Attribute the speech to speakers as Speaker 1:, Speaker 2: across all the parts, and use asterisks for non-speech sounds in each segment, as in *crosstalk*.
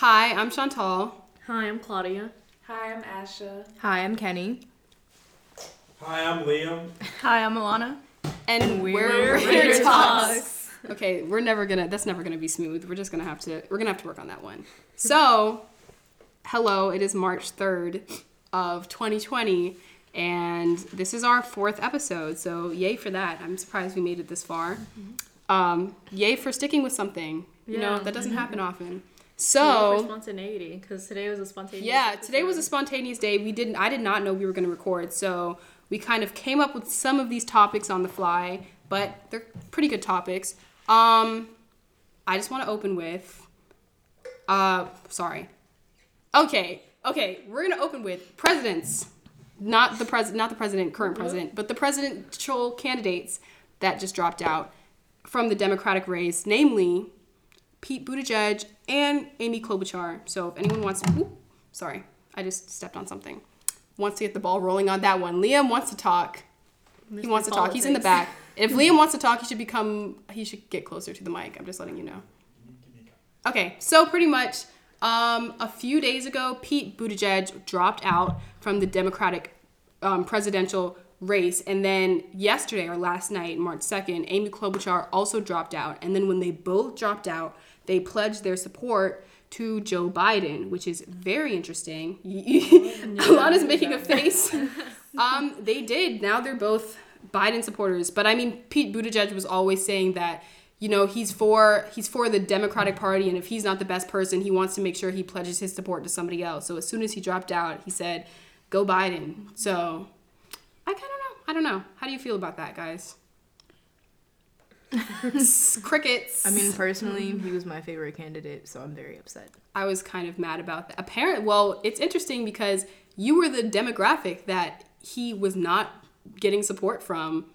Speaker 1: Hi, I'm Chantal.
Speaker 2: Hi, I'm Claudia.
Speaker 3: Hi, I'm Asha.
Speaker 4: Hi, I'm Kenny.
Speaker 5: Hi, I'm Liam.
Speaker 6: Hi, I'm Alana.
Speaker 1: And we're,
Speaker 2: We're
Speaker 1: Weird
Speaker 2: Weird
Speaker 1: Talks. Okay, we're never gonna. That's never gonna be smooth. We're just gonna have to. We're gonna have to work on that one. So, hello. It is March third of 2020, and this is our fourth episode. So, yay for that! I'm surprised we made it this far. Um, yay for sticking with something. You know that doesn't happen *laughs* often. So.
Speaker 2: spontaneity, because today was a spontaneous.
Speaker 1: Yeah, today was a spontaneous day. We didn't I did not know we were going to record, so we kind of came up with some of these topics on the fly, but they're pretty good topics. Um I just want to open with uh sorry. Okay. Okay, we're going to open with presidents. Not the pres not the president, current president, but the presidential candidates that just dropped out from the Democratic race, namely Pete Buttigieg and Amy Klobuchar. So if anyone wants, whoop, sorry, I just stepped on something. Wants to get the ball rolling on that one. Liam wants to talk. He wants to talk. He's in the back. If Liam wants to talk, he should become. He should get closer to the mic. I'm just letting you know. Okay, so pretty much, um, a few days ago, Pete Buttigieg dropped out from the Democratic um, presidential race, and then yesterday or last night, March second, Amy Klobuchar also dropped out. And then when they both dropped out, they pledged their support to Joe Biden, which is very interesting. *laughs* Alana's making a face. *laughs* Um, they did. Now they're both Biden supporters. But I mean, Pete Buttigieg was always saying that you know he's for he's for the Democratic Party, and if he's not the best person, he wants to make sure he pledges his support to somebody else. So as soon as he dropped out, he said, "Go Biden." So I kind of know. I don't know. How do you feel about that, guys? *laughs* Crickets.
Speaker 4: I mean, personally, he was my favorite candidate, so I'm very upset.
Speaker 1: I was kind of mad about that. Apparently, Well, it's interesting because you were the demographic that he was not getting support from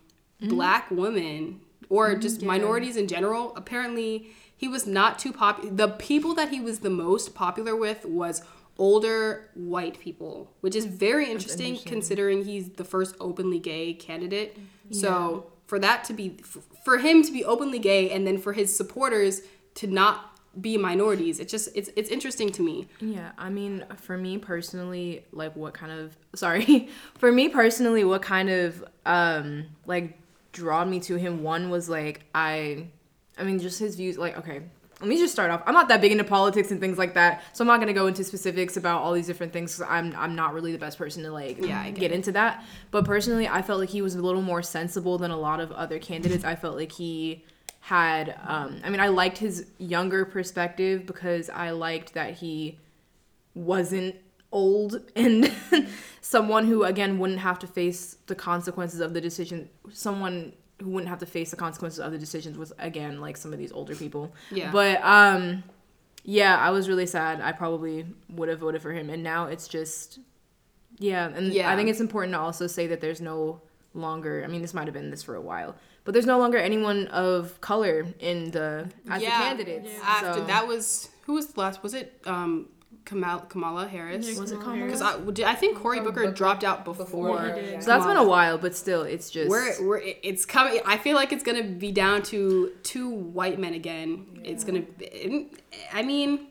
Speaker 1: black women or just minorities in general. Apparently, he was not too popular. The people that he was the most popular with was older white people, which is very interesting, considering he's the first openly gay candidate. So, for that to be for him to be openly gay and then for his supporters to not be minorities, it's just it's it's interesting to me.
Speaker 4: Yeah, I mean, for me personally, like what kind of *laughs* sorry, for me personally, what kind of um like drawn me to him one was like I I mean just his views like okay, let me just start off. I'm not that big into politics and things like that, so I'm not gonna go into specifics about all these different things. Cause I'm I'm not really the best person to like
Speaker 1: Yeah, get
Speaker 4: get into that. But personally, I felt like he was a little more sensible than a lot of other candidates. I felt like he had um I mean I liked his younger perspective because I liked that he wasn't old *laughs* and someone who again wouldn't have to face the consequences of the decision someone who wouldn't have to face the consequences of the decisions was again like some of these older people
Speaker 1: Yeah.
Speaker 4: but um yeah i was really sad i probably would have voted for him and now it's just yeah and
Speaker 1: Yeah.
Speaker 4: i think it's important to also say that there's no longer i mean this might have been this for a while but there's no longer anyone of color in the as the candidates
Speaker 1: After
Speaker 4: so-
Speaker 1: that was who was the last? Was it um Kamala, Kamala Harris?
Speaker 2: Yeah,
Speaker 4: Was it
Speaker 2: Kamala
Speaker 1: Because I, I think Cory Booker,
Speaker 3: Booker
Speaker 1: dropped out before.
Speaker 3: before,
Speaker 2: yeah.
Speaker 4: so that's been a while but still it's just
Speaker 1: We're, we're it's coming. I feel like it's gonna be down to two white men again. It's gonna. Be, I mean,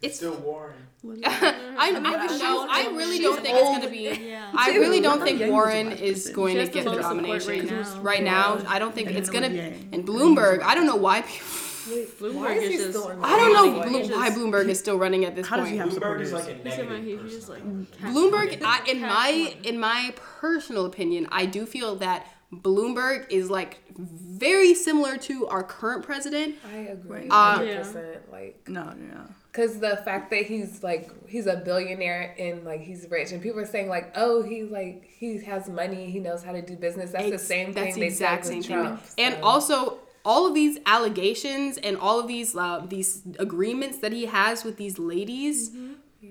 Speaker 1: it's.
Speaker 5: Still Warren. *laughs*
Speaker 1: I, I, no, I really don't think it's gonna be.
Speaker 2: Yeah.
Speaker 1: I really don't think Warren is going to get the nomination
Speaker 2: right now.
Speaker 1: Right now, I don't think
Speaker 6: And
Speaker 1: it's gonna.
Speaker 6: Yang.
Speaker 1: And Bloomberg, I don't know why people.
Speaker 2: Bloomberg
Speaker 3: Why is
Speaker 2: is just-
Speaker 3: still in
Speaker 1: I don't know
Speaker 2: He's
Speaker 1: Blo-
Speaker 2: just-
Speaker 1: why Bloomberg is still running at this
Speaker 6: How does
Speaker 1: point.
Speaker 6: he have
Speaker 5: Bloomberg is like a
Speaker 2: in my-
Speaker 5: negative
Speaker 2: he's just
Speaker 5: person.
Speaker 2: like
Speaker 1: Bloomberg, I, in my in my personal opinion, I do feel that Bloomberg is like very similar to our current president.
Speaker 3: I agree.
Speaker 1: Uh,
Speaker 3: 100%. Like,
Speaker 6: No, no.
Speaker 3: because the fact that he's like, he's a billionaire and like he's rich, and people are saying, like, oh, he's like, he has money, he knows how to do business. That's the same
Speaker 1: That's
Speaker 3: thing
Speaker 1: the
Speaker 3: they
Speaker 1: exact
Speaker 3: said
Speaker 1: same
Speaker 3: with
Speaker 1: thing.
Speaker 3: Trump.
Speaker 1: And also, all of these allegations and all of these uh, these agreements that he has with these ladies.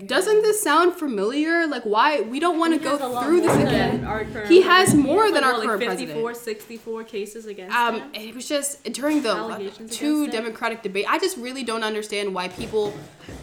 Speaker 1: Doesn't this sound familiar? Like, why we don't want to go
Speaker 2: has a lot
Speaker 1: through this again? He has more than our current president.
Speaker 2: 54, 64 cases against
Speaker 1: Um,
Speaker 2: him.
Speaker 1: it was just during the
Speaker 2: Allegations
Speaker 1: two
Speaker 2: against him.
Speaker 1: Democratic debate. I just really don't understand why people.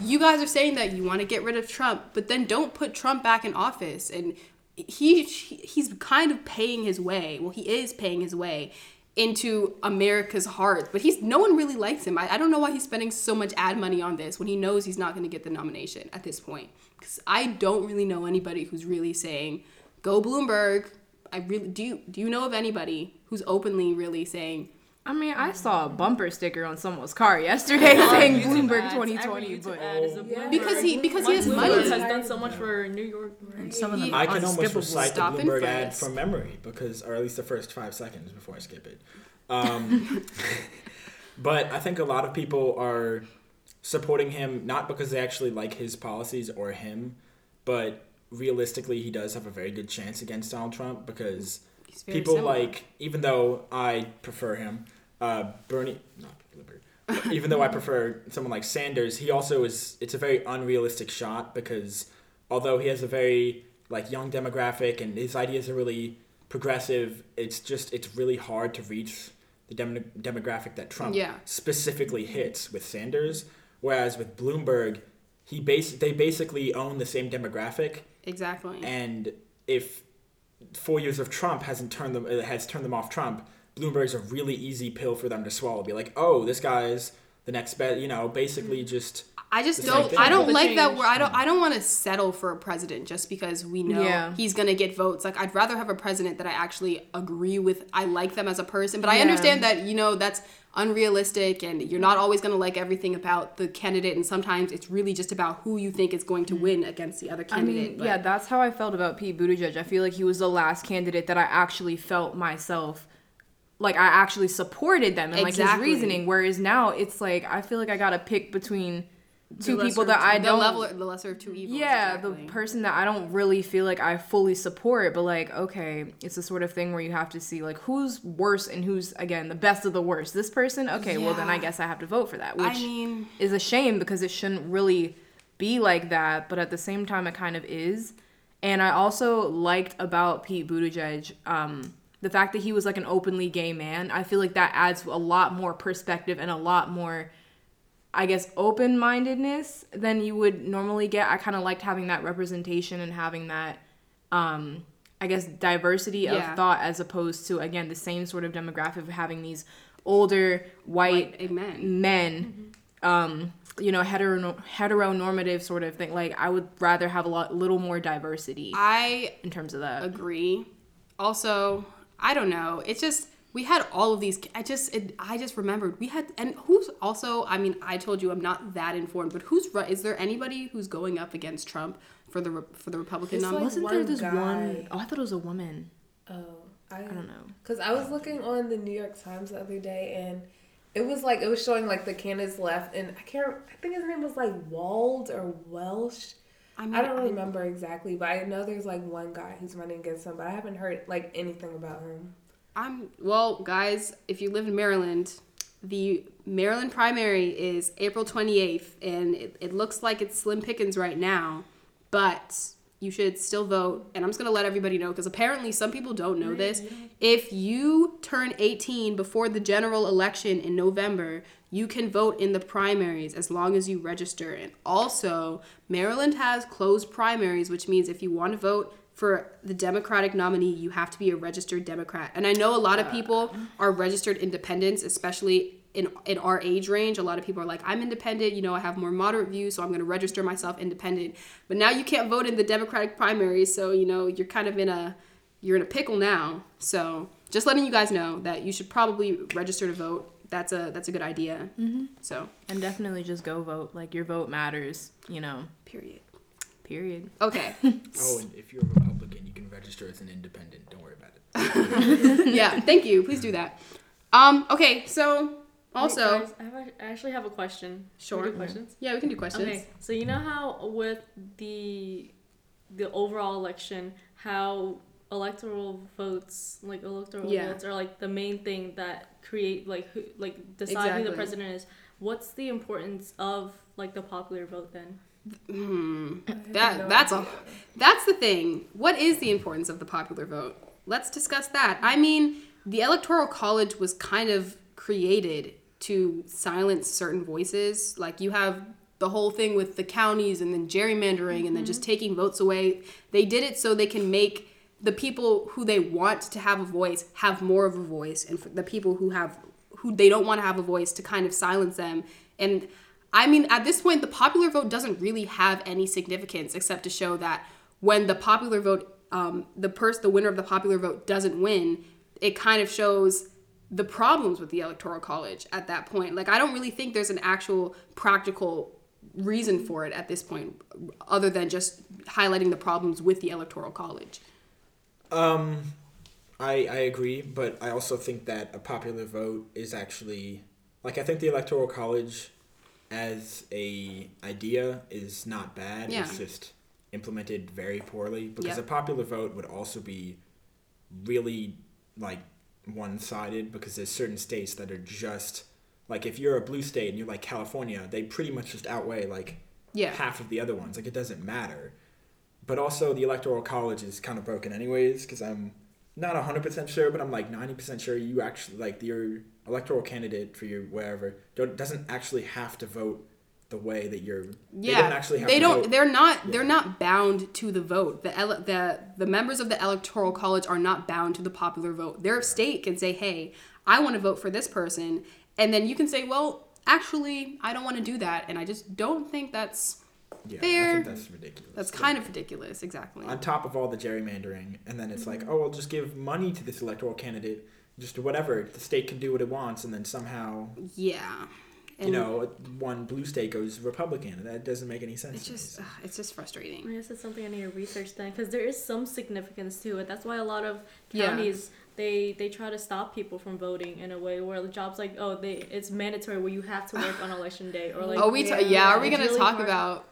Speaker 1: You guys are saying that you want to get rid of Trump, but then don't put Trump back in office. And he he's kind of paying his way. Well, he is paying his way into America's heart. But he's no one really likes him. I, I don't know why he's spending so much ad money on this when he knows he's not going to get the nomination at this point. Because I don't really know anybody who's really saying, "Go Bloomberg." I really do. You, do you know of anybody who's openly really saying?
Speaker 4: I mean, I saw a bumper sticker on someone's car *laughs* yesterday saying Bloomberg 2020, but
Speaker 1: Because he because he has
Speaker 2: Bloomberg
Speaker 1: money.
Speaker 2: has done so much for New York.
Speaker 6: And some of them
Speaker 5: I can almost recite the Bloomberg ad from memory because, or at least the first five seconds before I skip it. *laughs* Um, but I think a lot of people are supporting him not because they actually like his policies or him, but realistically, he does have a very good chance against Donald Trump because
Speaker 1: He's very
Speaker 5: people
Speaker 1: similar.
Speaker 5: like, even though I prefer him, uh, Bernie, not Bloomberg, even though I *laughs* prefer someone like Sanders, he also is. It's a very unrealistic shot because although he has a very like young demographic and his ideas are really progressive, it's just it's really hard to reach the dem- demographic that Trump
Speaker 1: Yeah.
Speaker 5: specifically hits with Sanders. Whereas with Bloomberg, he base they basically own the same demographic,
Speaker 1: exactly.
Speaker 5: and if four years of Trump hasn't turned them uh, has turned them off Trump, Bloomberg's a really easy pill for them to swallow. Be like, oh, this guy's the next best. You know, basically just
Speaker 1: I just don't. I don't
Speaker 2: The
Speaker 1: like that.
Speaker 2: change.
Speaker 1: Where I don't. I don't want to settle for a president just because we know
Speaker 4: Yeah.
Speaker 1: he's gonna get votes. Like I'd rather have a president that I actually agree with. I like them as a person, but I understand that you know that's unrealistic, and you're not always gonna like everything about the candidate. And sometimes it's really just about who you think is going to mm. win against the other
Speaker 4: I
Speaker 1: candidate.
Speaker 4: mean,
Speaker 1: but
Speaker 4: yeah, that's how I felt about Pete Buttigieg. I feel like he was the last candidate that I actually felt myself like I actually supported them and like his reasoning. Whereas now it's like I feel like I gotta pick between two people that
Speaker 2: two-
Speaker 4: I
Speaker 1: the
Speaker 4: don't.
Speaker 1: level, the lesser of two evils.
Speaker 4: yeah,
Speaker 1: exactly.
Speaker 4: the person that I don't really feel like I fully support, but like, okay, it's the sort of thing where you have to see like who's worse and who's again the best of the worst. This person, okay, well then I guess I have to vote for that, which
Speaker 1: I mean,
Speaker 4: is a shame because it shouldn't really be like that, but at the same time, it kind of is. And I also liked about Pete Buttigieg um, the fact that he was like an openly gay man. I feel like that adds a lot more perspective and a lot more, I guess, open mindedness than you would normally get. I kind of liked having that representation and having that, um, I guess, diversity
Speaker 1: Yeah.
Speaker 4: of thought as opposed to, again, the same sort of demographic of having these older white
Speaker 1: like, amen.
Speaker 4: men um you know hetero heteronormative sort of thing like i would rather have a lot little more diversity
Speaker 1: I
Speaker 4: in terms of that
Speaker 1: agree. Also, I don't know. It's just we had all of these. I just it, I just remembered we had and who's also. I mean, I told you I'm not that informed, but who's ru- is there anybody who's going up against Trump for the for the Republican
Speaker 3: It's
Speaker 1: nominee?
Speaker 3: like-
Speaker 4: wasn't there this
Speaker 3: guy-
Speaker 4: one oh i thought it was a woman
Speaker 3: Oh, I,
Speaker 4: i don't know
Speaker 3: Because I was looking on the New York Times the other day and it was like, it was showing like the candidates left and I can't, I think his name was like Wald or Welsh.
Speaker 1: I mean,
Speaker 3: I don't remember exactly, but I know there's like one guy who's running against him, but I haven't heard like anything about him.
Speaker 1: I'm well, guys. If you live in Maryland, the Maryland primary is April 28th, and it, it looks like it's slim pickings right now, but you should still vote. And I'm just gonna let everybody know because apparently some people don't know this. If you turn 18 before the general election in November, you can vote in the primaries as long as you register. And also, Maryland has closed primaries, which means if you want to vote for the Democratic nominee, you have to be a registered Democrat. And I know a lot of people are registered independents, especially in in our age range. A lot of people are like, I'm independent, you know, I have more moderate views, so I'm gonna register myself independent. But now you can't vote in the Democratic primary, so you know, you're kind of in a you're in a pickle now. So just letting you guys know that you should probably register to vote. That's a that's a good idea. Mm-hmm. So
Speaker 4: and definitely just go vote like your vote matters you know
Speaker 1: period.
Speaker 4: Period
Speaker 1: Okay. *laughs*
Speaker 5: oh, and if you're a Republican, you can register as an independent. Don't worry about it. *laughs*
Speaker 1: yeah. Thank you. Please do that. Um. Okay. So also,
Speaker 2: Wait, guys, I, have a, I actually have a question.
Speaker 1: Sure.
Speaker 2: Can we do questions.
Speaker 1: yeah, we can do questions.
Speaker 2: Okay, so you know how with the the overall election, how electoral votes, like electoral
Speaker 1: Yeah.
Speaker 2: votes, are like the main thing that create like who like decide who the president is. What's the importance of like the popular vote then?
Speaker 1: Hmm. That that's a that's the thing. What is the importance of the popular vote? Let's discuss that. I mean, the electoral college was kind of created to silence certain voices. Like you have the whole thing with the counties and then gerrymandering and then just taking votes away. They did it so they can make the people who they want to have a voice have more of a voice and for the people who have who they don't want to have a voice to kind of silence them and i mean at this point the popular vote doesn't really have any significance except to show that when the popular vote um, the person the winner of the popular vote doesn't win it kind of shows the problems with the electoral college at that point. Like i don't really think there's an actual practical reason for it at this point other than just highlighting the problems with the electoral college.
Speaker 5: Um, I I agree, but I also think that a popular vote is actually like I think the electoral college as a idea is not bad.
Speaker 1: Yeah.
Speaker 5: It's just implemented very poorly because
Speaker 1: Yep.
Speaker 5: a popular vote would also be really like one sided because there's certain states that are just like if you're a blue state and you're like California, they pretty much just outweigh like
Speaker 1: yeah
Speaker 5: half of the other ones. Like it doesn't matter. But also the electoral college is kind of broken anyways because I'm not 100% sure, but I'm like 90% sure you actually like your electoral candidate for your wherever don't, doesn't actually have to vote the way that you're they
Speaker 1: yeah
Speaker 5: don't actually have
Speaker 1: they don't
Speaker 5: vote.
Speaker 1: they're not
Speaker 5: Yeah.
Speaker 1: they're not bound to the vote the ele- the the members of the electoral college are not bound to the popular vote their state can say hey i want to vote for this person and then you can say well actually i don't want to do that and i just don't think that's
Speaker 5: yeah, I think that's ridiculous.
Speaker 1: that's kind of ridiculous exactly
Speaker 5: on top of all the gerrymandering and then it's
Speaker 1: Mm-hmm.
Speaker 5: like, oh, I'll just give money to this electoral candidate just whatever the state can do what it wants and then somehow
Speaker 1: yeah and
Speaker 5: you know one blue state goes republican and that doesn't make any sense
Speaker 1: it's
Speaker 5: to me,
Speaker 1: just
Speaker 5: so.
Speaker 1: ugh, it's just frustrating
Speaker 2: I guess it's something I need to research then, because there is some significance to it. That's why a lot of
Speaker 1: Yeah.
Speaker 2: counties they they try to stop people from voting in a way where the job's like, oh, they it's mandatory where you have to work on election day or like.
Speaker 1: oh, we ta-
Speaker 3: yeah,
Speaker 1: yeah. Are we gonna
Speaker 2: really
Speaker 1: talk
Speaker 2: hard.
Speaker 1: about?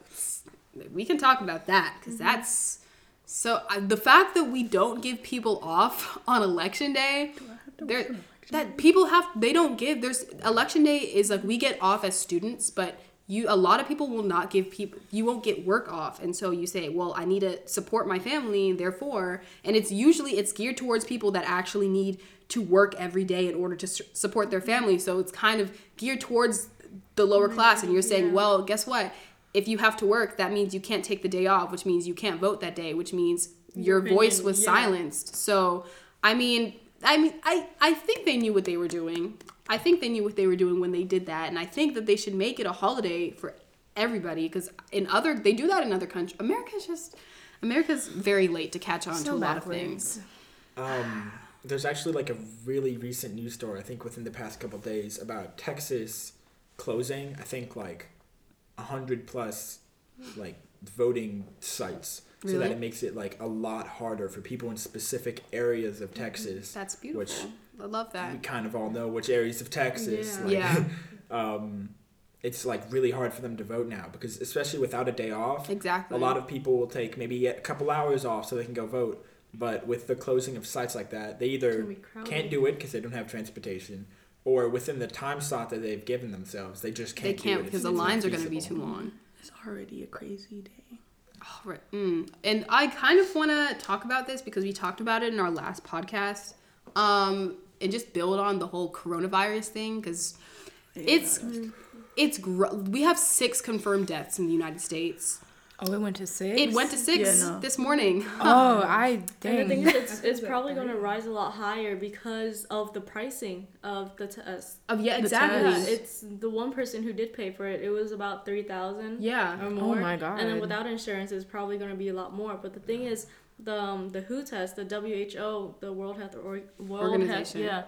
Speaker 1: We can talk about that because
Speaker 2: Mm-hmm.
Speaker 1: that's so. Uh, the fact that we don't give people off *laughs* on election day, there that people have they don't give. There's election day is like we get off as students, but you a lot of people will not give people you won't get work off and so you say well i need to support my family therefore and it's usually it's geared towards people that actually need to work every day in order to su- support their family so it's kind of geared towards the lower class and you're saying
Speaker 2: yeah.
Speaker 1: well guess what if you have to work that means you can't take the day off which means you can't vote that day which means your
Speaker 2: Your
Speaker 1: voice was
Speaker 2: yeah.
Speaker 1: silenced so i mean i mean i i think they knew what they were doing. I think they knew what they were doing when they did that and i think that they should make it a holiday for everybody because in other they do that in other countries america's just america's very late to catch on to
Speaker 4: So
Speaker 1: a lot of things.
Speaker 5: Um, there's actually like a really recent news story, I think within the past couple days, about Texas closing. I think like a hundred plus like voting sites, so that it makes it like a lot harder for people in specific areas of Texas.
Speaker 1: that's beautiful
Speaker 5: Which
Speaker 1: i love that
Speaker 5: we kind of all know which areas of Texas.
Speaker 2: Yeah.
Speaker 5: Like,
Speaker 1: Yeah. *laughs*
Speaker 5: um, it's like really hard for them to vote now because especially without a day off,
Speaker 1: exactly
Speaker 5: a lot of people will take maybe a couple hours off so they can go vote. But with the closing of sites like that, they either
Speaker 2: can
Speaker 5: can't do it because they don't have transportation, or within the time slot that they've given themselves, they just can't. They
Speaker 1: can't
Speaker 5: it.
Speaker 1: because
Speaker 5: It's-
Speaker 1: the
Speaker 5: it's
Speaker 1: lines are going to be too long
Speaker 4: It's already a crazy day.
Speaker 1: Oh, right. Mm. And I kind of want to talk about this because we talked about it in our last podcast. Um, and just build on the whole coronavirus thing because it's it's gr- we have six confirmed deaths in the United States.
Speaker 4: Oh, it went to six.
Speaker 1: It went to six
Speaker 3: Yeah, no.
Speaker 1: this morning.
Speaker 4: Oh, *laughs* I
Speaker 2: And the thing is, it's, it's *laughs* probably going to rise a lot higher because of the pricing of the test.
Speaker 1: Of yeah, exactly.
Speaker 2: Yeah, it's the one person who did pay for it. It was about three thousand.
Speaker 1: yeah.
Speaker 2: or more.
Speaker 4: my
Speaker 2: And then without insurance, it's probably going to be a lot more. But the thing is, the um, the WHO test, the WHO, the World Health or World
Speaker 1: Organization.
Speaker 2: Health,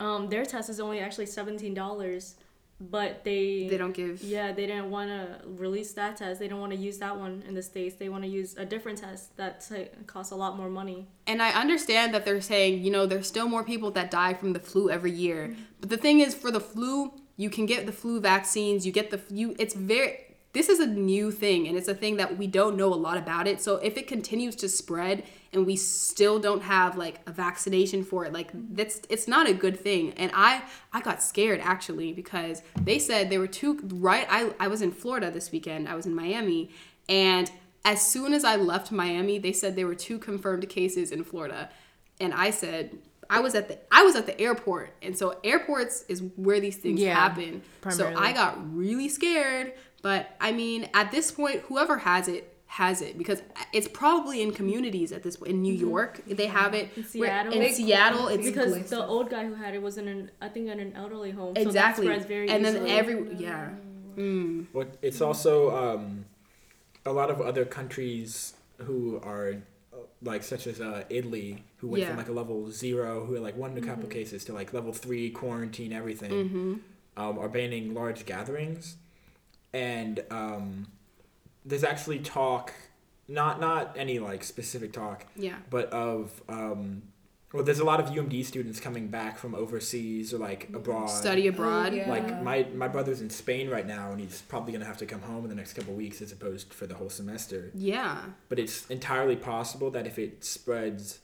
Speaker 2: yeah, um, their test is only actually seventeen dollars, but they
Speaker 1: They don't give.
Speaker 2: yeah they didn't want to release that test. They don't want to use that one in the states. They want to use a different test that t- costs a lot more money.
Speaker 1: And I understand that they're saying, you know, there's still more people that die from the flu every year. Mm-hmm. But the thing is, for the flu, you can get the flu vaccines. You get the you. It's very. This is a new thing, and it's a thing that we don't know a lot about it. So if it continues to spread and we still don't have like a vaccination for it, like that's it's not a good thing. And I I got scared actually because they said there were two. Right, I I was in Florida this weekend. I was in Miami, and as soon as I left Miami, they said there were two confirmed cases in Florida. And I said, I was at the I was at the airport. And so airports is where these things
Speaker 4: Yeah,
Speaker 1: happen. So. I got really scared, but I mean, at this point, whoever has it has it because it's probably in communities at this point in New York they have it
Speaker 2: In Seattle?
Speaker 1: in Seattle it's
Speaker 2: because
Speaker 3: places.
Speaker 2: the old guy who had it was in an I think in an elderly home.
Speaker 1: exactly
Speaker 2: So that spreads very
Speaker 1: and then
Speaker 2: easily.
Speaker 1: every yeah mm.
Speaker 5: But it's also um, a lot of other countries who are uh, like such as uh, Italy, who went
Speaker 1: Yeah.
Speaker 5: from like a level zero, who had like one in a couple cases, to like level three quarantine everything,
Speaker 1: hmm
Speaker 5: um, are banning large gatherings, and um, there's actually talk, not not any like specific talk,
Speaker 1: yeah
Speaker 5: but of um, well, there's a lot of UMD students coming back from overseas or like abroad.
Speaker 1: study abroad
Speaker 3: yeah.
Speaker 5: Like my my brother's in Spain right now, and he's probably gonna have to come home in the next couple of weeks as opposed for the whole semester.
Speaker 1: yeah
Speaker 5: But it's entirely possible that if it spreads,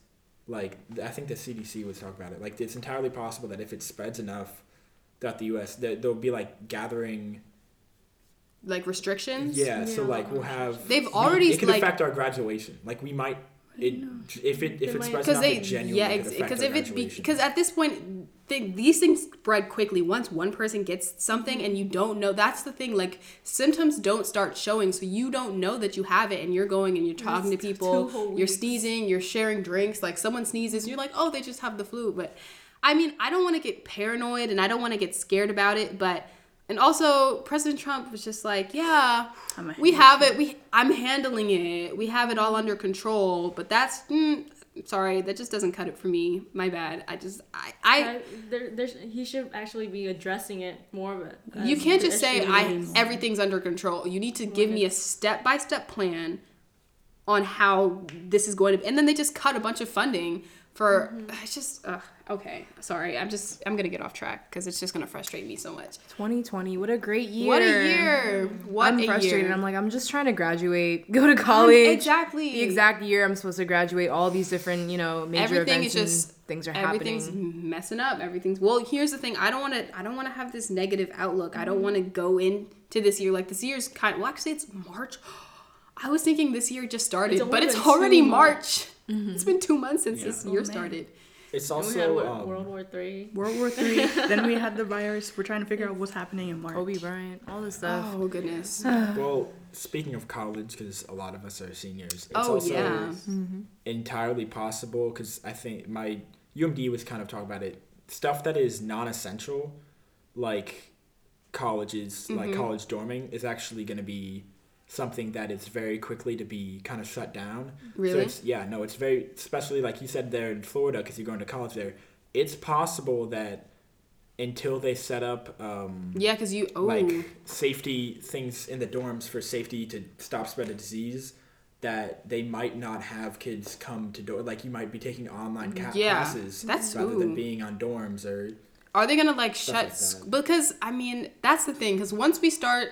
Speaker 5: like I think the CDC was talking about it. Like it's entirely possible that if it spreads enough throughout the U.S., there, there'll be like gathering.
Speaker 1: Like restrictions
Speaker 5: Yeah, so like we'll have.
Speaker 1: They've
Speaker 5: we-
Speaker 1: already,
Speaker 5: It could
Speaker 1: like-
Speaker 5: affect our graduation. Like we might. It if it if
Speaker 2: They
Speaker 5: it
Speaker 2: might-
Speaker 5: spreads
Speaker 1: because
Speaker 5: enough,
Speaker 1: they
Speaker 5: it genuinely
Speaker 1: yeah because if it because at this point th- these things spread quickly once one person gets something and you don't know that's the thing like symptoms don't start showing so you don't know that you have it and you're going and you're talking to people you're sneezing you're sharing drinks like someone sneezes you're like oh they just have the flu but i mean i don't want to get paranoid and i don't want to get scared about it but and also president trump was just like yeah we have it. we i'm handling it. We have it all under control. But that's mm, sorry that just doesn't cut it for me. My bad. I just i i
Speaker 2: I, there, there's, he should actually be addressing it more of
Speaker 1: you can't just say i everything's under control. You need to give me a step-by-step plan on how this is going to Be. and then they just cut a bunch of funding for it's just ugh, okay sorry i'm just i'm gonna get off track because it's just gonna frustrate me so much
Speaker 4: 2020, what a great year.
Speaker 1: what a year what
Speaker 4: I'm
Speaker 1: a
Speaker 4: frustrated.
Speaker 1: year
Speaker 4: I'm like, I'm just trying to graduate, *laughs* go to college.
Speaker 1: exactly
Speaker 4: The exact year I'm supposed to graduate, all these different, you know, major
Speaker 1: everything
Speaker 4: events
Speaker 1: is just
Speaker 4: and things are
Speaker 1: everything's
Speaker 4: happening.
Speaker 1: messing up everything's well here's the thing i don't want to i don't want to have this negative outlook i don't mm-hmm. want to go into this year like this year's kind well actually it's march *gasps* i was thinking this year just started
Speaker 2: It's
Speaker 1: but it's already march mm-hmm. it's been two months since
Speaker 5: Yeah.
Speaker 1: this
Speaker 6: Oh,
Speaker 1: year
Speaker 6: man.
Speaker 1: started
Speaker 5: it's
Speaker 2: And we had
Speaker 5: also
Speaker 2: what,
Speaker 5: um,
Speaker 2: World War Three.
Speaker 6: World War Three. *laughs* then we had the virus. We're trying to figure out what's happening in March.
Speaker 4: Kobe Bryant, all this stuff.
Speaker 1: oh goodness *sighs*
Speaker 5: Well, speaking of college, because a lot of us are seniors, it's
Speaker 1: Oh,
Speaker 5: also
Speaker 1: yeah.
Speaker 5: entirely possible. Because I think my UMD was kind of talking about it. Stuff that is non-essential, like colleges, like
Speaker 1: Mhm.
Speaker 5: college dorming, is actually going to be something that is very quickly to be kind of shut down. So
Speaker 1: really
Speaker 5: it's yeah, no, it's very especially like you said there in Florida because you're going to college there. It's possible that until they set up um,
Speaker 1: yeah because you oh
Speaker 5: like safety things in the dorms for safety to stop spread of disease that they might not have kids come to door like you might be taking online ca-
Speaker 1: Yeah,
Speaker 5: classes
Speaker 1: that's-
Speaker 5: rather than being on dorms or
Speaker 1: Are they gonna like shut?
Speaker 5: like
Speaker 1: sc- because I mean, that's the thing. Because once we start,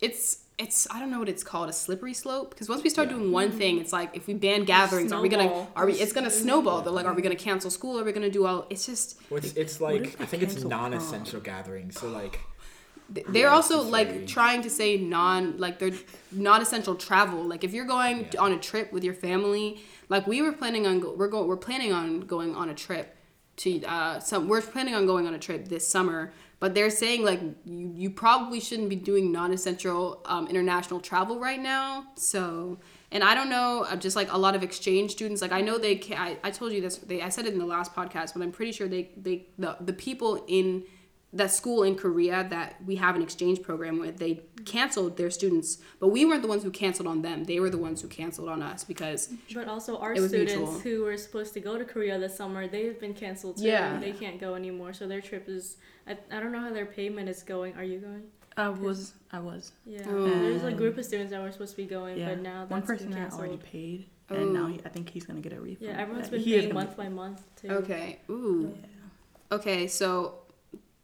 Speaker 1: it's it's I don't know what it's called a slippery slope. Because once we start
Speaker 5: Yeah.
Speaker 1: doing one thing, it's like if we ban gatherings, are we gonna are we? It's gonna snowball. They're like, are we gonna cancel school? Are we gonna do all? It's just
Speaker 5: well, it's, it's like I think it's non-essential gatherings so like *sighs*
Speaker 1: they're
Speaker 5: Yeah,
Speaker 1: also like
Speaker 5: very-
Speaker 1: trying to say non like they're non-essential travel. Like if you're going
Speaker 5: Yeah.
Speaker 1: on a trip with your family, like we were planning on go- we're going we're planning on going on a trip to uh some we're planning on going on a trip this summer but they're saying like you, you probably shouldn't be doing non-essential um, international travel right now. So and i don't know uh, just like a lot of exchange students like i know they can I, I told you this they i said it in the last podcast but i'm pretty sure they they the, the people in that school in korea that we have an exchange program with they canceled their students but we weren't the ones who canceled on them they were the ones who canceled on us because
Speaker 2: But also our
Speaker 1: It was
Speaker 2: students
Speaker 1: mutual.
Speaker 2: who were supposed to go to Korea this summer, they've been canceled too.
Speaker 1: Yeah.
Speaker 2: They can't go anymore. So their trip is I, I don't know how their payment is going. Are you going?
Speaker 6: I was. I was.
Speaker 2: Yeah.
Speaker 1: Oh.
Speaker 2: There's a group of students that were supposed to be going,
Speaker 6: Yeah.
Speaker 2: but now that's
Speaker 6: One person
Speaker 2: been
Speaker 6: had
Speaker 2: canceled.
Speaker 6: already paid, and now he, I think he's gonna get a refund.
Speaker 2: Yeah, everyone's been
Speaker 6: he
Speaker 2: paying
Speaker 6: gonna
Speaker 2: month by month too.
Speaker 1: okay ooh
Speaker 6: Yeah.
Speaker 1: Okay, so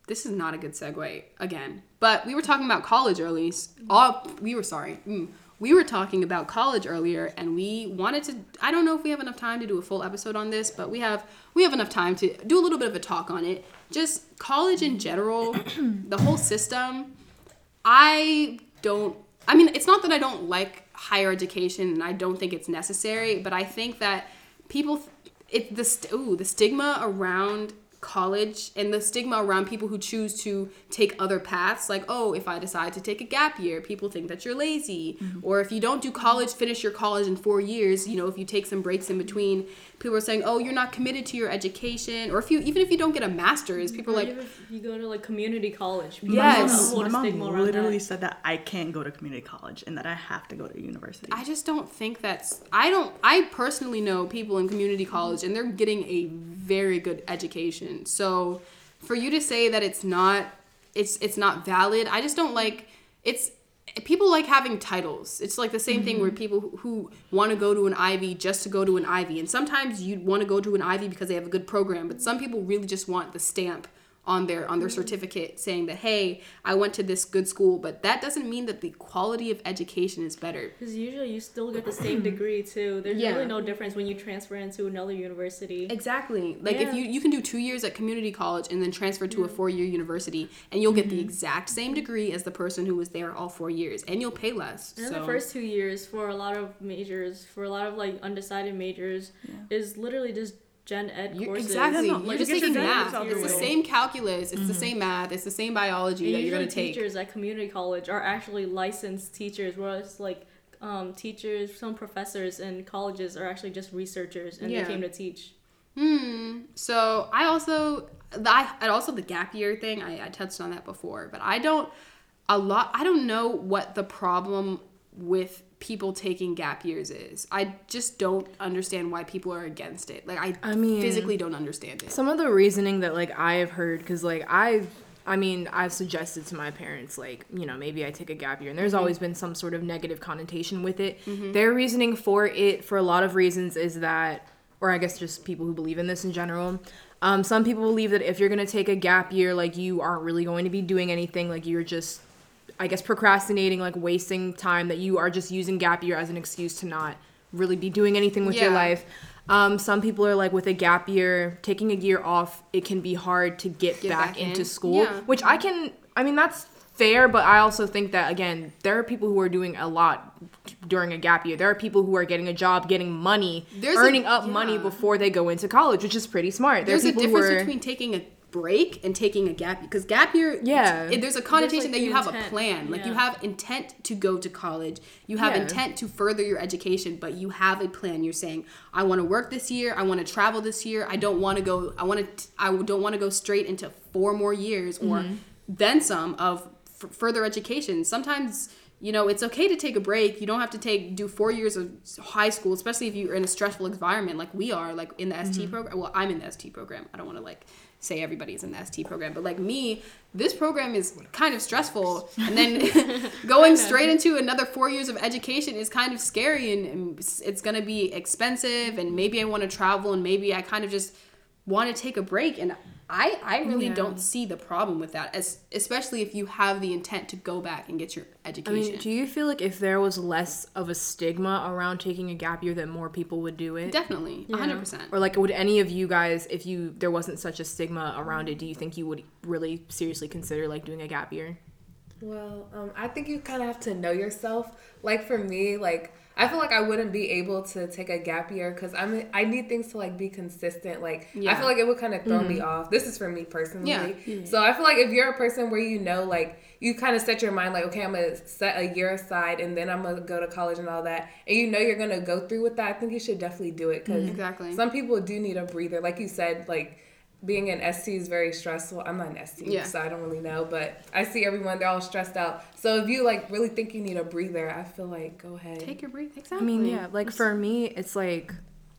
Speaker 1: this is not a good segue again, but we were talking about college early. All we were sorry, mm, we were talking about college earlier, and we wanted to. I don't know if we have enough time to do a full episode on this, but we have we have enough time to do a little bit of a talk on it. Just college in general, *clears throat* the whole system. I don't. I mean, it's not that I don't like higher education, and I don't think it's necessary, but I think that people, it the st- ooh the stigma around college and the stigma around people who choose to take other paths like oh if i decide to take a gap year people think that you're lazy mm-hmm. or if you don't do college finish your college in four years you know if you take some breaks in between people are saying oh you're not committed to your education or if you even if you don't get a master's people are like
Speaker 2: you go to like community college. people
Speaker 1: Yes.
Speaker 2: hold
Speaker 6: My mom
Speaker 2: stigma around
Speaker 6: literally
Speaker 2: that.
Speaker 6: said that I can't go to community college and that I have to go to university.
Speaker 1: I just don't think that's. I don't. I personally know people in community college, and they're getting a very good education. So, for you to say that it's not, it's it's not valid. I just don't like. It's people like having titles. It's like the same thing where mm-hmm. people who, who want to go to an Ivy just to go to an Ivy, and sometimes you want to go to an Ivy because they have a good program, but some people really just want the stamp on their on their mm-hmm. certificate saying that hey i went to this good school but that doesn't mean that the quality of education is better
Speaker 2: Because usually you still get the same *clears throat* degree too. There's
Speaker 1: Yeah.
Speaker 2: really no difference when you transfer into another university.
Speaker 1: Exactly. Like if you you can do two years at community college and then transfer to a mm-hmm. four year university, and you'll get the mm-hmm. exact same degree as the person who was there all four years, and you'll pay less.
Speaker 2: And
Speaker 1: so
Speaker 2: the first two years for a lot of majors, for a lot of like undecided majors, is literally just gen ed
Speaker 1: you,
Speaker 2: courses.
Speaker 1: exactly,
Speaker 6: Yeah, no,
Speaker 1: you're just
Speaker 6: get your
Speaker 1: taking math. It's
Speaker 6: the
Speaker 1: the same calculus. It's the same math. It's the same biology
Speaker 2: And
Speaker 1: that you're gonna take.
Speaker 2: teachers at community college are actually licensed teachers, whereas like um, teachers, some professors in colleges are actually just researchers and
Speaker 1: Yeah.
Speaker 2: they came to teach.
Speaker 1: Hmm. So I also, the, I and also the gap year thing. I, I touched on that before, but I don't a lot. I don't know what the problem with people taking gap years is. I just don't understand why people are against it. Like I,
Speaker 4: I mean-
Speaker 1: physically don't understand it.
Speaker 4: Some of the reasoning that like I have heard, because like I've, I mean, I've suggested to my parents like, you know, maybe I take a gap year, and there's always been some sort of negative connotation with it. Their reasoning for it, for a lot of reasons, is that, or I guess just people who believe in this in general. Um, some people believe that if you're gonna take a gap year, like you aren't really going to be doing anything, like you're just I guess procrastinating, like wasting time, that you are just using gap year as an excuse to not really be doing anything with your life. Um, some people are like, with a gap year, taking a year off, it can be hard to get,
Speaker 1: Get
Speaker 4: back,
Speaker 1: back in.
Speaker 4: into school,
Speaker 1: Yeah.
Speaker 4: which I can, I mean, that's fair, but I also think that, again, there are people who are doing a lot during a gap year. There are people who are getting a job, getting money,
Speaker 1: There's a-
Speaker 4: earning up money before they go into college, which is pretty smart. There
Speaker 1: There's a difference
Speaker 4: are,
Speaker 1: between taking a break and taking a gap because gap year
Speaker 4: Yeah.
Speaker 1: it- there's a connotation
Speaker 2: like,
Speaker 1: that you have a plan. Like you have intent to go to college. You have
Speaker 4: Yeah.
Speaker 1: intent to further your education but you have a plan. You're saying i want to work this year. I want to travel this year. I don't want to go i want to i don't want to go straight into four more years or
Speaker 4: Mm-hmm.
Speaker 1: then some of f- further education. Sometimes you know it's okay to take a break. You don't have to take do four years of high school especially if you're in a stressful environment like we are like in the
Speaker 4: Mm-hmm.
Speaker 1: st program. Well i'm in the st program. I don't want to like say everybody's in the st program but like me this program is kind of stressful. and then *laughs* *laughs* going straight into another four years of education is kind of scary and, and it's- it's going to be expensive and maybe i want to travel and maybe i kind of just want to take a break and I, I really
Speaker 4: Yeah.
Speaker 1: don't see the problem with that as especially if you have the intent to go back and get your education.
Speaker 4: I
Speaker 1: education.
Speaker 4: mean, do you feel like if there was less of a stigma around taking a gap year, that more people would do it?
Speaker 1: Definitely, a hundred percent.
Speaker 4: Or like, would any of you guys, if you there wasn't such a stigma around it, do you think you would really seriously consider like doing a gap year?
Speaker 3: Well, um, I think you kind of have to know yourself. Like for me, like I feel like I wouldn't be able to take a gap year because I'm I need things to like be consistent. Like I feel like it would kind of throw me mm-hmm. off. This is for me personally.
Speaker 1: Yeah.
Speaker 3: So I feel like if you're a person where you know like you kind of set your mind like okay I'm gonna set a year aside and then I'm gonna go to college and all that and you know you're gonna go through with that. I think you should definitely do it because mm-hmm.
Speaker 1: Exactly.
Speaker 3: some people do need a breather. Like you said, like. Being an ST is very stressful. I'm not an ST,
Speaker 1: Yeah.
Speaker 3: so I don't really know, but I see everyone, they're all stressed out. So if you like really think you need a breather, I feel like go ahead.
Speaker 1: Take your break.
Speaker 4: I mean, yeah, like for me, it's like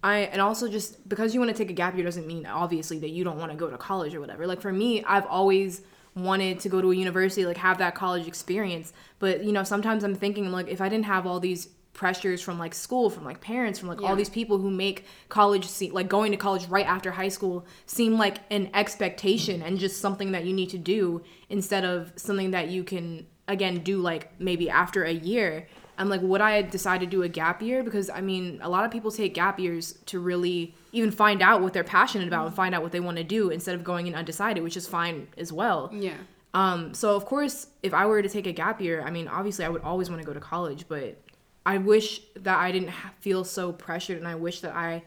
Speaker 4: I and also just because you want to take a gap year doesn't mean obviously that you don't want to go to college or whatever. Like for me, I've always wanted to go to a university, like have that college experience. But you know, sometimes I'm thinking like if I didn't have all these pressures from like school, from like parents, from like
Speaker 1: Yeah.
Speaker 4: all these people who make college seem like going to college right after high school seem like an expectation and just something that you need to do instead of something that you can again do like maybe after a year. I'm like, would I decide to do a gap year? Because I mean, a lot of people take gap years to really even find out what they're passionate about and find out what they want to do instead of going in undecided, which is fine as well.
Speaker 1: yeah.
Speaker 4: Um, so of course, if I were to take a gap year, I mean, obviously, I would always want to go to college, but I wish that I didn't ha- feel so pressured, and I wish that I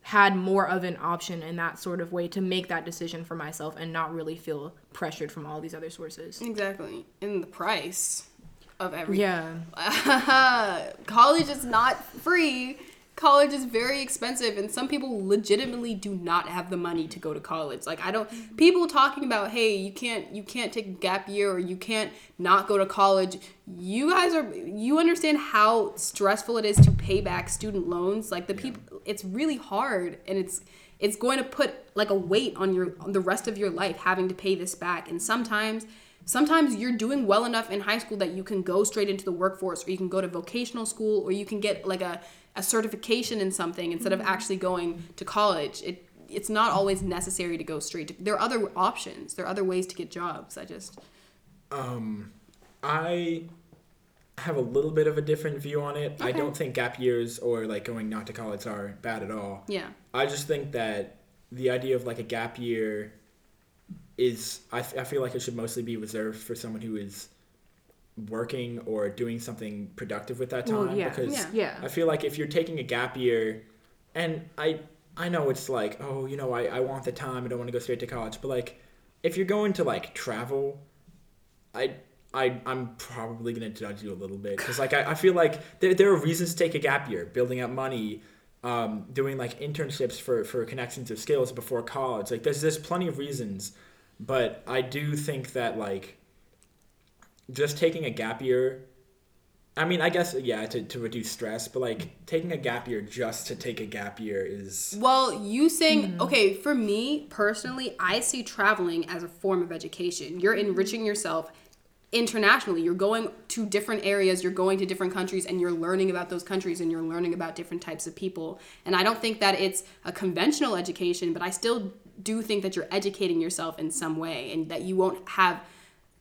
Speaker 4: had more of an option in that sort of way to make that decision for myself and not really feel pressured from all these other sources.
Speaker 1: Exactly. And the price of everything.
Speaker 4: Yeah. *laughs*
Speaker 1: college is not free. College is very expensive, and some people legitimately do not have the money to go to college. Like I don't. People talking about, hey, you can't, you can't take a gap year, or you can't not go to college. You guys are, you understand how stressful it is to pay back student loans. Like the people, it's really hard, and it's it's going to put like a weight on your on the rest of your life having to pay this back. And sometimes sometimes you're doing well enough in high school that you can go straight into the workforce or you can go to vocational school or you can get like a, a certification in something instead of actually going to college. It it's not always necessary to go straight to there are other options. There are other ways to get jobs. I just
Speaker 5: Um, I have a little bit of a different view on it. I don't think gap years or like going not to college are bad at all.
Speaker 1: yeah.
Speaker 5: I just think that the idea of like a gap year is I, I feel like it should mostly be reserved for someone who is working or doing something productive with that time
Speaker 4: Well, yeah.
Speaker 5: because
Speaker 1: Yeah.
Speaker 4: Yeah.
Speaker 5: I feel like if you're taking a gap year and I I know it's like oh you know I, I want the time I don't want to go straight to college but like if you're going to like travel I I, I'm probably gonna judge you a little bit because like I, I feel like there, there are reasons to take a gap year, building up money, um, doing like internships for, for connections of skills before college. Like there's there's plenty of reasons, but I do think that like just taking a gap year. I mean, I guess yeah, to, to reduce stress, but like taking a gap year just to take a gap year is
Speaker 1: Well, you saying mm-hmm. okay, for me personally, I see traveling as a form of education. You're enriching yourself internationally. You're going to different areas, you're going to different countries and you're learning about those countries and you're learning about different types of people. And I don't think that it's a conventional education, but I still do think that you're educating yourself in some way and that you won't have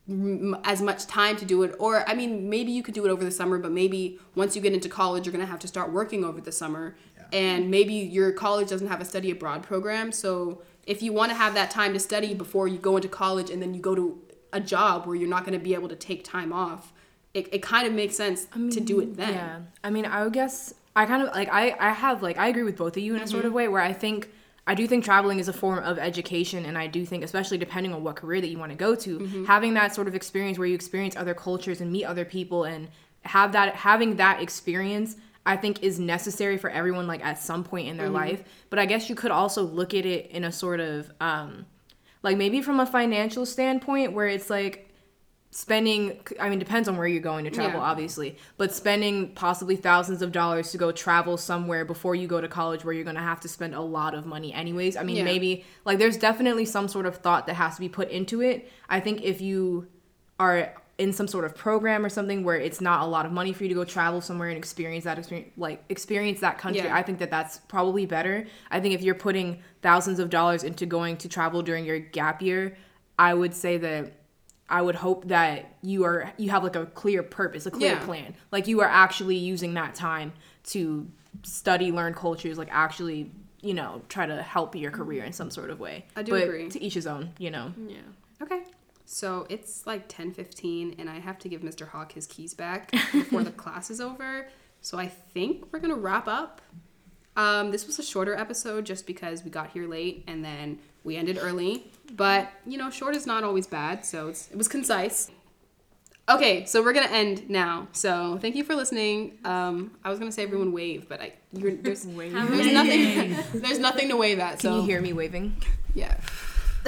Speaker 1: m- as much time to do it. Or i mean maybe you could do it over the summer but maybe once you get into college you're going to have to start working over the summer. And maybe your college doesn't have a study abroad program. So if you want to have that time to study before you go into college and then you go to a job where you're not going to be able to take time off it, it kind of makes sense to do it then.
Speaker 4: Yeah. I mean, I would guess I kind of like I I have like I agree with both of you in a sort mm-hmm. of way where I think I do think traveling is a form of education and I do think especially depending on what career that you want to go to, having that sort of experience where you experience other cultures and meet other people and have that having that experience I think is necessary for everyone like at some point in their life. But I guess you could also look at it in a sort of um like maybe from a financial standpoint where it's like spending i mean depends on where you're going to travel
Speaker 1: Yeah.
Speaker 4: obviously but spending possibly thousands of dollars to go travel somewhere before you go to college where you're going to have to spend a lot of money anyways i mean
Speaker 1: Yeah.
Speaker 4: maybe like there's definitely some sort of thought that has to be put into it i think if you are in some sort of program or something where it's not a lot of money for you to go travel somewhere and experience that experience like experience that country
Speaker 1: Yeah.
Speaker 4: i think that that's probably better i think if you're putting thousands of dollars into going to travel during your gap year i would say that I would hope that you are you have like a clear purpose, a clear
Speaker 1: Yeah.
Speaker 4: plan. Like you are actually using that time to study, learn cultures, like actually, you know, try to help your career in some sort of way.
Speaker 1: I do
Speaker 4: but
Speaker 1: agree.
Speaker 4: To each his own, you know.
Speaker 2: Yeah.
Speaker 1: Okay. So it's like 10:15 and I have to give Mr. Hawk his keys back *laughs* before the class is over. So I think we're going to wrap up. Um, this was a shorter episode just because we got here late and then we ended early. But, you know, short is not always bad, so it's, it was concise. Okay, so we're gonna end now. So thank you for listening. Um, I was gonna say everyone wave, but I you're, there's *laughs* there's nothing *laughs* there's nothing to wave at.
Speaker 4: Can
Speaker 1: So
Speaker 4: you hear me waving?
Speaker 1: yeah.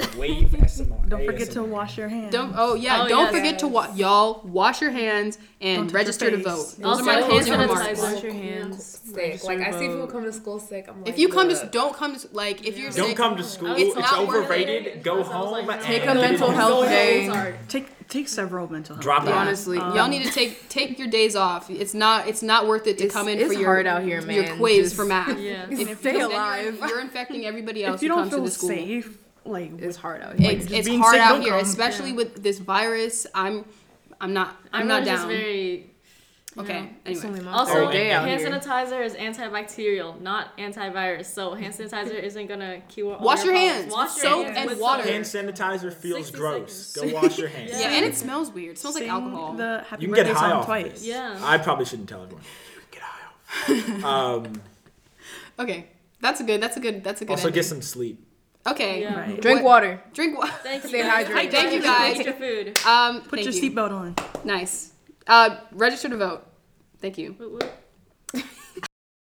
Speaker 1: *laughs*
Speaker 5: wave SMR.
Speaker 6: Don't forget to wash your hands.
Speaker 1: Don't. Oh yeah.
Speaker 2: Oh,
Speaker 1: don't
Speaker 2: yes.
Speaker 1: forget to wa- y'all wash your hands and
Speaker 6: Don't
Speaker 1: register to vote. Those
Speaker 2: Also,
Speaker 1: are my
Speaker 2: hand
Speaker 1: closing remarks.
Speaker 4: Wash your hands.
Speaker 3: Sick. Like I see people come to school sick. I'm like,
Speaker 1: If you come to don't come to like if you're
Speaker 5: Don't
Speaker 1: sick,
Speaker 5: come to school.
Speaker 1: It's
Speaker 5: It's,
Speaker 1: not worth
Speaker 5: overrated. Go home.
Speaker 2: like,
Speaker 5: and
Speaker 4: Take a mental
Speaker 5: on.
Speaker 4: health day.
Speaker 6: Take take several mental health.
Speaker 5: Drop
Speaker 6: days.
Speaker 1: honestly,
Speaker 6: Um,
Speaker 1: y'all need to take take your days off. It's not it's not worth it to come in for your
Speaker 4: hard out here, man.
Speaker 1: your quiz
Speaker 4: Just-
Speaker 1: for math.
Speaker 2: Yeah. *laughs*
Speaker 1: If,
Speaker 4: Stay
Speaker 1: because then you're-
Speaker 4: alive.
Speaker 1: You're, infecting everybody else
Speaker 6: If you
Speaker 1: who
Speaker 6: don't
Speaker 1: comes to
Speaker 6: feel
Speaker 1: the school.
Speaker 6: safe, like
Speaker 4: It's hard out here.
Speaker 1: It's,
Speaker 6: just
Speaker 1: it's hard
Speaker 6: sick,
Speaker 1: out here,
Speaker 6: come.
Speaker 1: especially with this virus. I'm I'm not I'm,
Speaker 2: I'm
Speaker 1: not
Speaker 2: just
Speaker 1: down.
Speaker 2: very.
Speaker 1: okay.
Speaker 2: know,
Speaker 1: Anyway.
Speaker 2: Also,
Speaker 4: third day out
Speaker 2: hand sanitizer is antibacterial, not antivirus. So hand sanitizer *laughs* isn't gonna cure. all
Speaker 1: Wash your
Speaker 2: problems.
Speaker 1: hands
Speaker 2: Wash your
Speaker 1: soap
Speaker 2: hands
Speaker 1: and
Speaker 2: with
Speaker 1: water.
Speaker 2: soap.
Speaker 5: Hand sanitizer feels gross.
Speaker 2: seconds.
Speaker 5: Go wash your hands. *laughs*
Speaker 1: Yeah, and it smells weird. It smells like alcohol.
Speaker 6: The happy
Speaker 5: You can get high
Speaker 6: song
Speaker 5: off
Speaker 6: twice.
Speaker 5: this.
Speaker 2: Yeah.
Speaker 5: I probably shouldn't tell everyone. Get high off. *laughs* um,
Speaker 1: Okay. That's a good. That's a good. That's a good.
Speaker 5: Also,
Speaker 1: ending.
Speaker 5: get some sleep.
Speaker 1: Okay.
Speaker 2: Yeah.
Speaker 6: Right.
Speaker 4: Drink
Speaker 1: What-
Speaker 4: water.
Speaker 1: Drink water. *laughs*
Speaker 2: Thank you.
Speaker 4: Stay
Speaker 2: guys.
Speaker 4: hydrated.
Speaker 1: Thank you, guys.
Speaker 2: Extra food.
Speaker 1: Um,
Speaker 6: Put
Speaker 1: thank
Speaker 6: your
Speaker 1: you.
Speaker 6: seatbelt on.
Speaker 1: Nice. Uh, register to vote. Thank you.
Speaker 2: Wait, what?